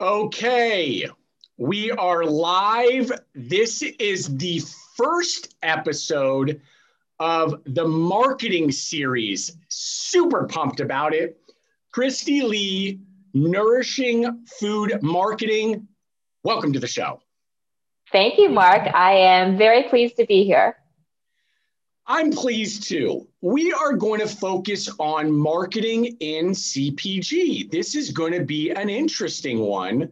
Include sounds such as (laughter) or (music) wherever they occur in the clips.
Okay, we are live. This is the first episode of the marketing series. Super pumped about it. Christy Lee, Nourishing Food Marketing. Welcome to the show. Thank you, Mark. I am very pleased to be here. I'm pleased too. We are going to focus on marketing in CPG. This is going to be an interesting one.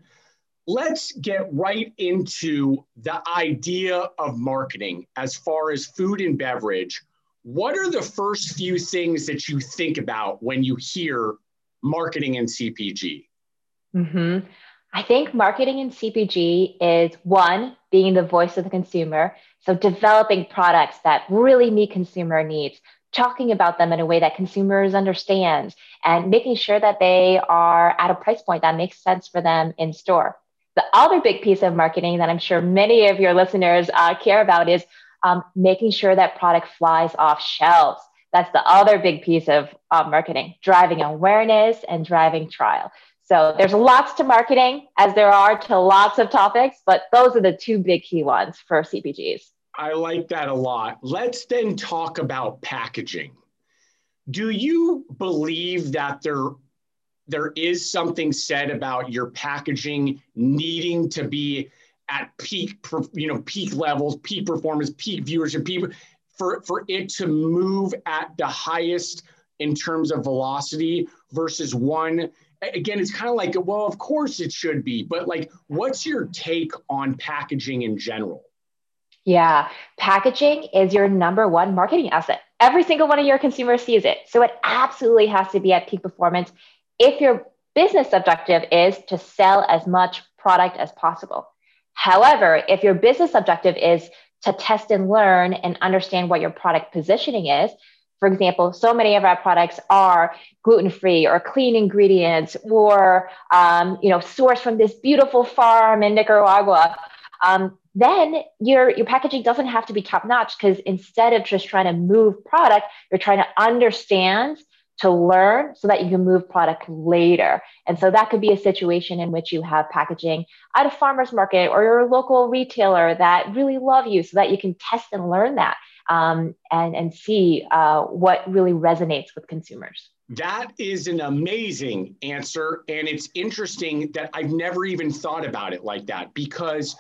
Let's get right into the idea of marketing as far as food and beverage. What are the first few things that you think about when you hear marketing in CPG? Mm-hmm. I think marketing in CPG is one, being the voice of the consumer. So developing products that really meet consumer needs, talking about them in a way that consumers understand, and making sure that they are at a price point that makes sense for them in store. The other big piece of marketing that I'm sure many of your listeners uh, care about is um, making sure that product flies off shelves. That's the other big piece of uh, marketing, driving awareness and driving trial. So there's lots to marketing as there are to lots of topics, but those are the two big key ones for CPGs. I like that a lot. Let's then talk about packaging. Do you believe that there there is something said about your packaging needing to be at peak you know peak levels, peak performance, peak viewership, peak, for for it to move at the highest in terms of velocity versus one again, it's kind of like, well, of course it should be, but like, what's your take on packaging in general? Yeah, packaging is your number one marketing asset. Every single one of your consumers sees it. So it absolutely has to be at peak performance if your business objective is to sell as much product as possible. However, if your business objective is to test and learn and understand what your product positioning is, for example, so many of our products are gluten-free or clean ingredients or um, you know sourced from this beautiful farm in Nicaragua. Um, then your your packaging doesn't have to be top notch because instead of just trying to move product, you're trying to understand to learn so that you can move product later. And so that could be a situation in which you have packaging at a farmer's market or your local retailer that really love you so that you can test and learn that um, and, and see uh, what really resonates with consumers. That is an amazing answer. And it's interesting that I've never even thought about it like that because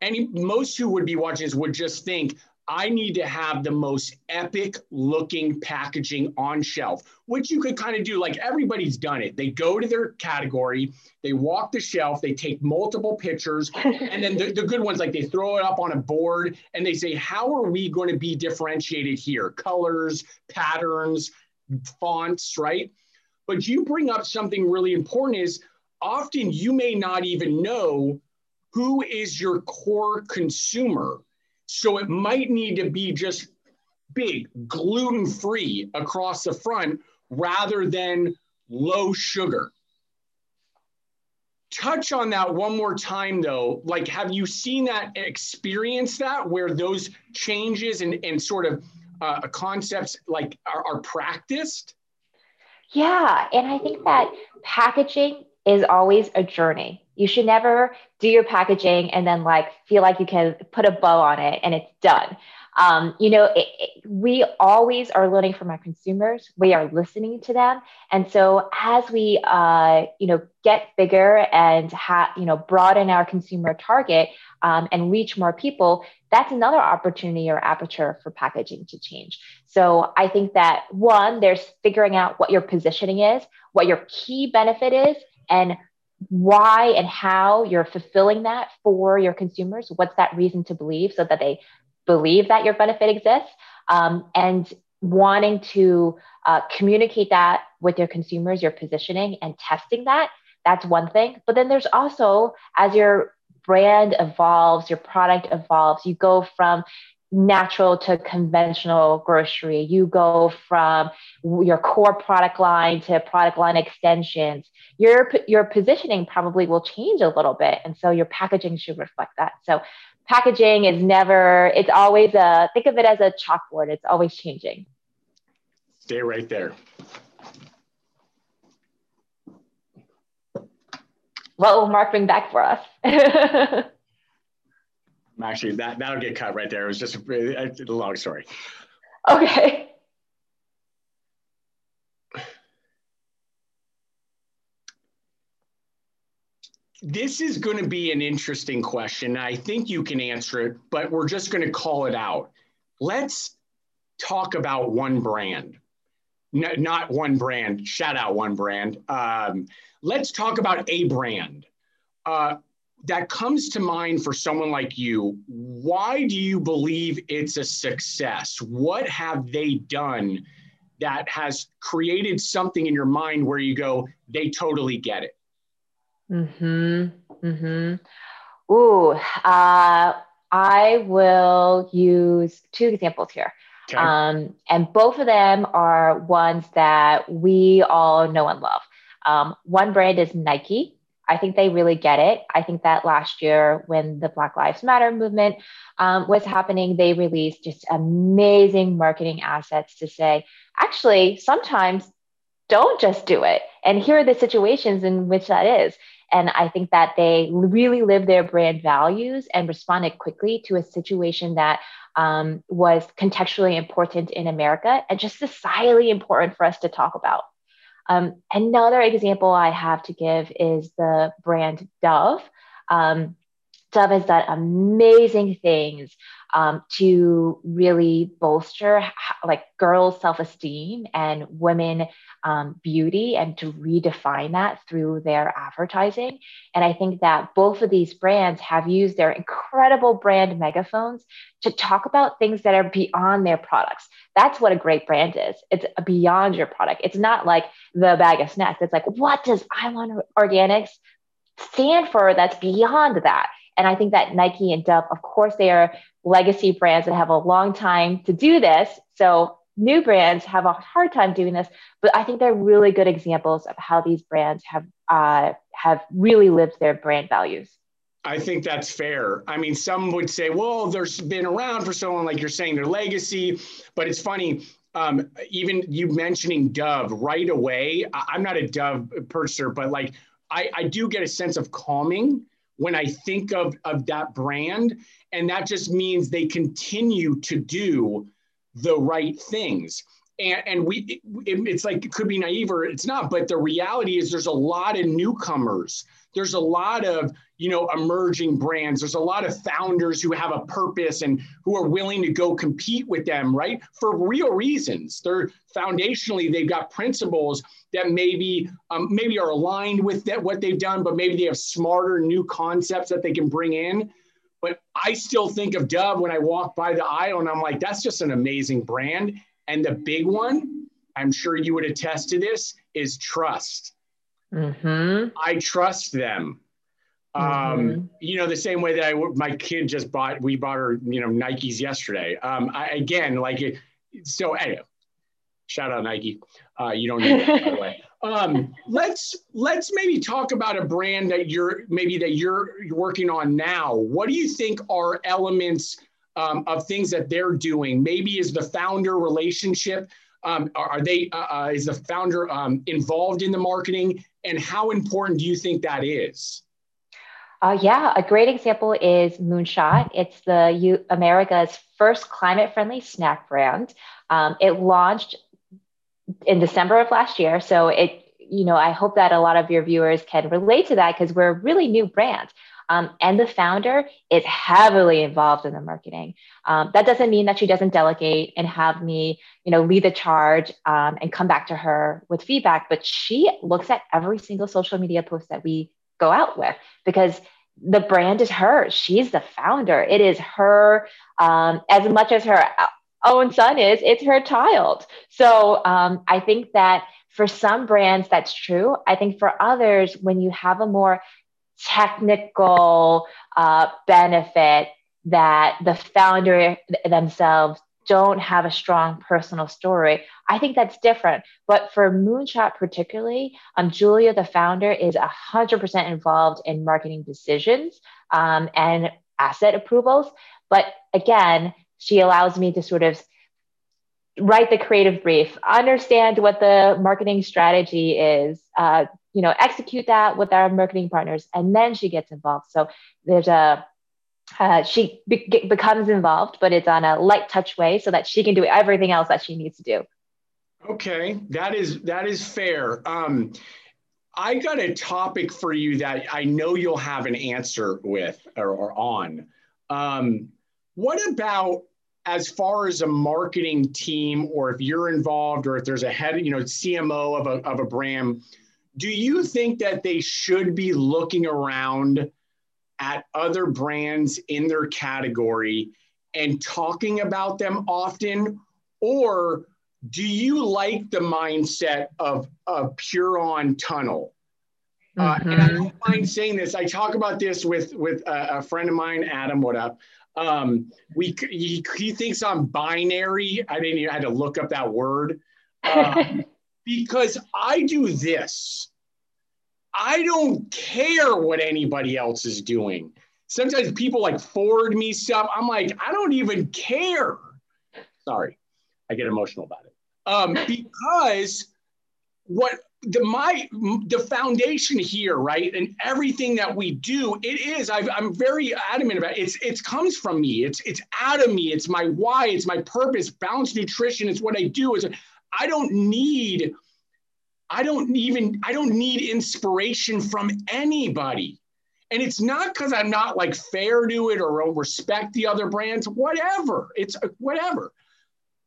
any most who would be watching this would just think, I need to have the most epic looking packaging on shelf, which you could kind of do. Like everybody's done it. They go to their category, they walk the shelf, they take multiple pictures, (laughs) and then the, the good ones, like they throw it up on a board and they say, How are we going to be differentiated here? Colors, patterns, fonts, right? But you bring up something really important is often you may not even know who is your core consumer so it might need to be just big, gluten free across the front rather than low sugar. Touch on that one more time though. Like, have you seen that, experience that where those changes and, and sort of uh, concepts like are, are practiced? Yeah. And I think that packaging is always a journey. You should never do your packaging and then like feel like you can put a bow on it and it's done. Um, you know, it, it, we always are learning from our consumers. We are listening to them, and so as we, uh, you know, get bigger and have, you know, broaden our consumer target um, and reach more people, that's another opportunity or aperture for packaging to change. So I think that one, there's figuring out what your positioning is, what your key benefit is, and why and how you're fulfilling that for your consumers. What's that reason to believe so that they believe that your benefit exists? Um, and wanting to uh, communicate that with your consumers, your positioning and testing that. That's one thing. But then there's also, as your brand evolves, your product evolves, you go from natural to conventional grocery. You go from your core product line to product line extensions. Your your positioning probably will change a little bit, and so your packaging should reflect that. So packaging is never. It's always a think of it as a chalkboard. It's always changing. Stay right there. what will Mark bring back for us? (laughs) Actually, that that'll get cut right there. It was just a, a long story. Okay. This is going to be an interesting question. I think you can answer it, but we're just going to call it out. Let's talk about one brand. No, not one brand, shout out one brand. Um, let's talk about a brand. Uh, that comes to mind for someone like you. Why do you believe it's a success? What have they done that has created something in your mind where you go, they totally get it? Mm hmm. Mm hmm. Ooh. Uh, I will use two examples here. Okay. Um, and both of them are ones that we all know and love. Um, one brand is Nike. I think they really get it. I think that last year, when the Black Lives Matter movement um, was happening, they released just amazing marketing assets to say, actually, sometimes don't just do it. And here are the situations in which that is. And I think that they really lived their brand values and responded quickly to a situation that um, was contextually important in America and just societally important for us to talk about. Um, another example I have to give is the brand Dove. Um, Dove has done amazing things um, to really bolster like girls' self-esteem and women um, beauty and to redefine that through their advertising. And I think that both of these brands have used their incredible brand megaphones to talk about things that are beyond their products. That's what a great brand is. It's beyond your product. It's not like the bag of snacks. It's like, what does I Want Organics stand for that's beyond that? And I think that Nike and Dove, of course, they are legacy brands that have a long time to do this. So new brands have a hard time doing this, but I think they're really good examples of how these brands have uh, have really lived their brand values. I think that's fair. I mean, some would say, well, there's been around for so long, like you're saying, their legacy. But it's funny, um, even you mentioning Dove right away. I, am not a Dove purchaser, but like I, I do get a sense of calming when I think of, of that brand. And that just means they continue to do the right things. And, and we, it, it's like, it could be naive or it's not, but the reality is there's a lot of newcomers. There's a lot of, you know, emerging brands. There's a lot of founders who have a purpose and who are willing to go compete with them, right? For real reasons. They're foundationally, they've got principles that maybe um, maybe are aligned with that, what they've done, but maybe they have smarter new concepts that they can bring in. But I still think of Dove when I walk by the aisle and I'm like, that's just an amazing brand. And the big one, I'm sure you would attest to this, is trust. Mm-hmm. I trust them. Um, mm-hmm. you know, the same way that I, my kid just bought, we bought her, you know, Nikes yesterday. Um, I, again, like, it, so anyway, shout out Nike. Uh, you don't need that, by the way. (laughs) Um, let's let's maybe talk about a brand that you're maybe that you're, you're working on now. What do you think are elements um, of things that they're doing? Maybe is the founder relationship. Um, are, are, they uh, uh, is the founder um, involved in the marketing, and how important do you think that is? Uh, yeah, a great example is Moonshot. It's the U- America's first climate-friendly snack brand. Um, it launched in December of last year. So it, you know, I hope that a lot of your viewers can relate to that because we're a really new brand. Um, and the founder is heavily involved in the marketing. Um, that doesn't mean that she doesn't delegate and have me, you know, lead the charge um, and come back to her with feedback. But she looks at every single social media post that we go out with because the brand is hers. She's the founder. It is her um, as much as her own son is, it's her child. So um, I think that for some brands, that's true. I think for others, when you have a more technical uh, benefit that the founder themselves don't have a strong personal story. I think that's different. But for Moonshot particularly, um, Julia, the founder, is 100% involved in marketing decisions um, and asset approvals. But again, she allows me to sort of write the creative brief, understand what the marketing strategy is, uh, you know, execute that with our marketing partners, and then she gets involved. So there's a uh, she be- becomes involved, but it's on a light touch way so that she can do everything else that she needs to do. Okay, that is that is fair. Um, I got a topic for you that I know you'll have an answer with or, or on. Um, what about as far as a marketing team, or if you're involved, or if there's a head, you know, CMO of a, of a brand, do you think that they should be looking around at other brands in their category and talking about them often? Or do you like the mindset of a pure on tunnel? Mm-hmm. Uh, and I mm-hmm. don't mind saying this. I talk about this with with a, a friend of mine, Adam. What up? Um, we he, he, thinks I'm binary. I didn't even had to look up that word um, (laughs) because I do this. I don't care what anybody else is doing. Sometimes people like forward me stuff. I'm like, I don't even care. Sorry, I get emotional about it. Um, (laughs) because what the my the foundation here, right, and everything that we do, it is. i am very adamant about it. it's. It comes from me. It's it's out of me. It's my why. It's my purpose. Balanced nutrition It's what I do. It's I don't need. I don't even. I don't need inspiration from anybody. And it's not because I'm not like fair to it or respect the other brands. Whatever. It's uh, whatever.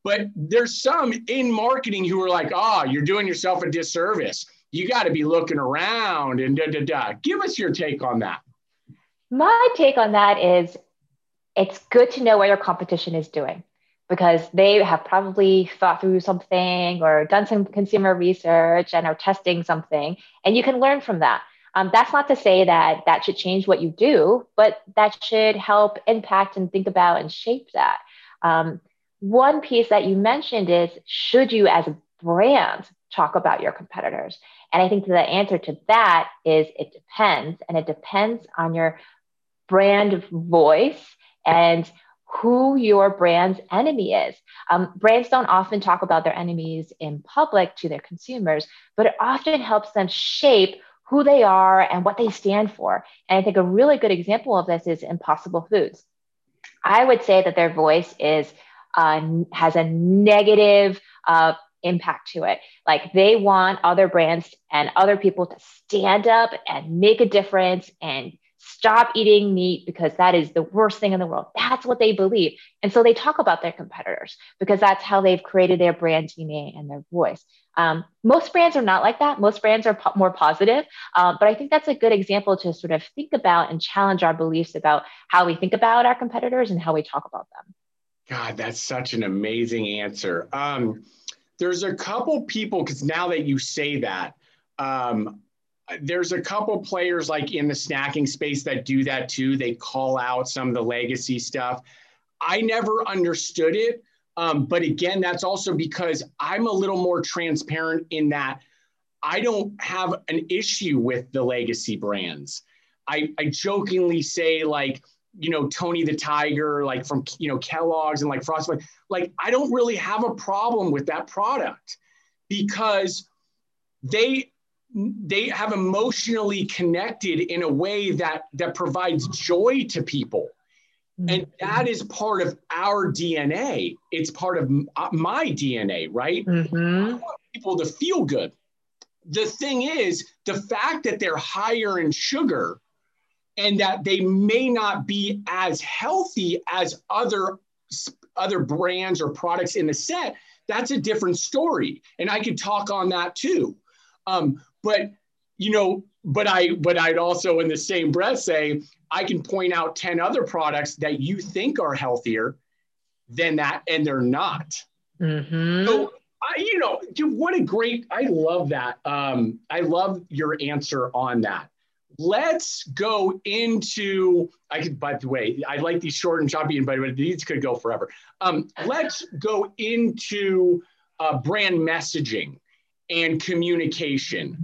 But there's some in marketing who are like, oh, you're doing yourself a disservice. You got to be looking around and da da da. Give us your take on that. My take on that is it's good to know what your competition is doing because they have probably thought through something or done some consumer research and are testing something, and you can learn from that. Um, that's not to say that that should change what you do, but that should help impact and think about and shape that. Um, one piece that you mentioned is should you, as a brand, talk about your competitors? And I think the answer to that is it depends. And it depends on your brand voice and who your brand's enemy is. Um, brands don't often talk about their enemies in public to their consumers, but it often helps them shape who they are and what they stand for. And I think a really good example of this is Impossible Foods. I would say that their voice is uh, has a negative uh, impact to it. Like they want other brands and other people to stand up and make a difference and stop eating meat because that is the worst thing in the world. That's what they believe. And so they talk about their competitors because that's how they've created their brand DNA and their voice. Um, most brands are not like that. Most brands are po- more positive. Uh, but I think that's a good example to sort of think about and challenge our beliefs about how we think about our competitors and how we talk about them. God, that's such an amazing answer. Um, there's a couple people, because now that you say that, um, there's a couple players like in the snacking space that do that too. They call out some of the legacy stuff. I never understood it. Um, but again, that's also because I'm a little more transparent in that I don't have an issue with the legacy brands. I, I jokingly say, like, you know Tony the Tiger, like from you know Kellogg's and like Frostbite, Like I don't really have a problem with that product because they they have emotionally connected in a way that that provides joy to people. And that is part of our dna it's part of uh, my dna right? Mm-hmm. people to feel good. The thing is the fact that they're higher in sugar and that they may not be as healthy as other other brands or products in the set that's a different story. And i could talk on that too. Um, but you know but i but i'd also in the same breath say i can point out 10 other products that you think are healthier than that and they're not mm-hmm. so I, you know, dude, what a great! I love that. Um, I love your answer on that let's go into i could by the way i like these short and choppy but these could go forever um, let's go into uh, brand messaging and communication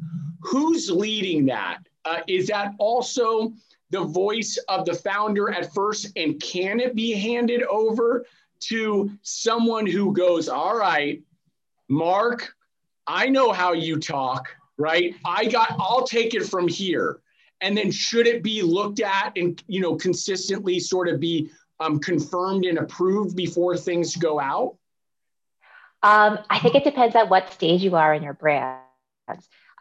who's leading that? Uh, is that also the voice of the founder at first and can it be handed over to someone who goes, All right, Mark, I know how you talk, right? I got, I'll take it from here. And then should it be looked at and, you know, consistently sort of be um, confirmed and approved before things go out? Um, I think it depends on what stage you are in your brand.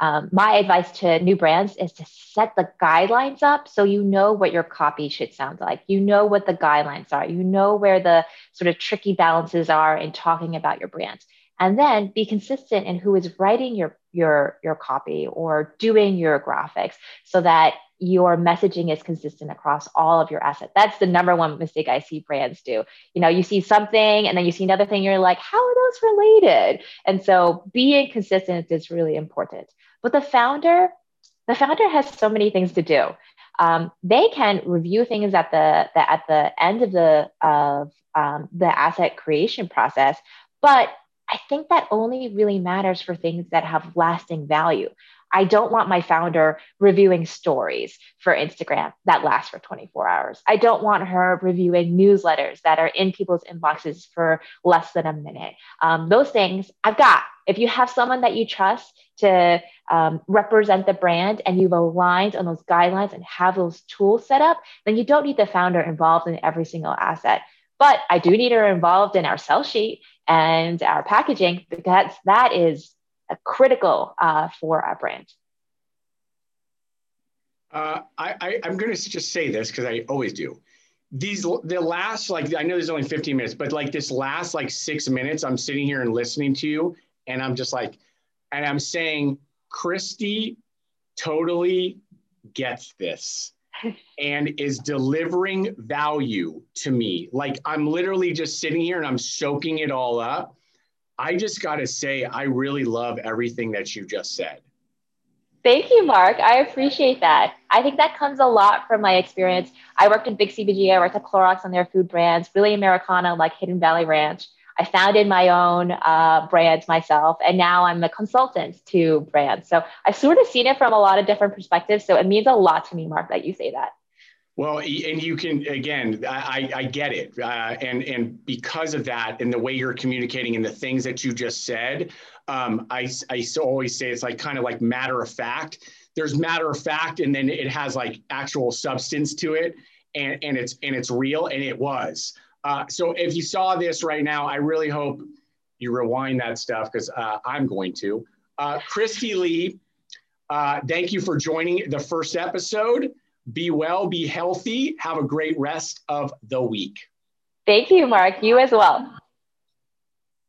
Um, my advice to new brands is to set the guidelines up so you know what your copy should sound like. You know what the guidelines are. You know where the sort of tricky balances are in talking about your brands. And then be consistent in who is writing your your your copy or doing your graphics so that your messaging is consistent across all of your assets. That's the number one mistake I see brands do. You know, you see something and then you see another thing, you're like, how are those related? And so being consistent is really important. But the founder, the founder has so many things to do. Um, they can review things at the, the at the end of the of um, the asset creation process, but I think that only really matters for things that have lasting value. I don't want my founder reviewing stories for Instagram that last for 24 hours. I don't want her reviewing newsletters that are in people's inboxes for less than a minute. Um, those things I've got. If you have someone that you trust to um, represent the brand and you've aligned on those guidelines and have those tools set up, then you don't need the founder involved in every single asset. But I do need her involved in our sell sheet and our packaging because that is critical uh, for our brand. Uh, I, am going to just say this because I always do. These the last like I know there's only 15 minutes, but like this last like six minutes, I'm sitting here and listening to you, and I'm just like, and I'm saying, Christy totally gets this and is delivering value to me. Like I'm literally just sitting here and I'm soaking it all up. I just got to say, I really love everything that you just said. Thank you, Mark. I appreciate that. I think that comes a lot from my experience. I worked in big CPG. I worked at Clorox on their food brands, really Americana, like Hidden Valley Ranch. I founded my own uh, brands myself, and now I'm a consultant to brands. So I've sort of seen it from a lot of different perspectives. So it means a lot to me, Mark, that you say that. Well, and you can again, I, I get it, uh, and and because of that, and the way you're communicating, and the things that you just said, um, I I always say it's like kind of like matter of fact. There's matter of fact, and then it has like actual substance to it, and and it's and it's real, and it was. Uh, so if you saw this right now, I really hope you rewind that stuff because uh, I'm going to. Uh, Christy Lee, uh, thank you for joining the first episode. Be well, be healthy. Have a great rest of the week. Thank you, Mark. You as well.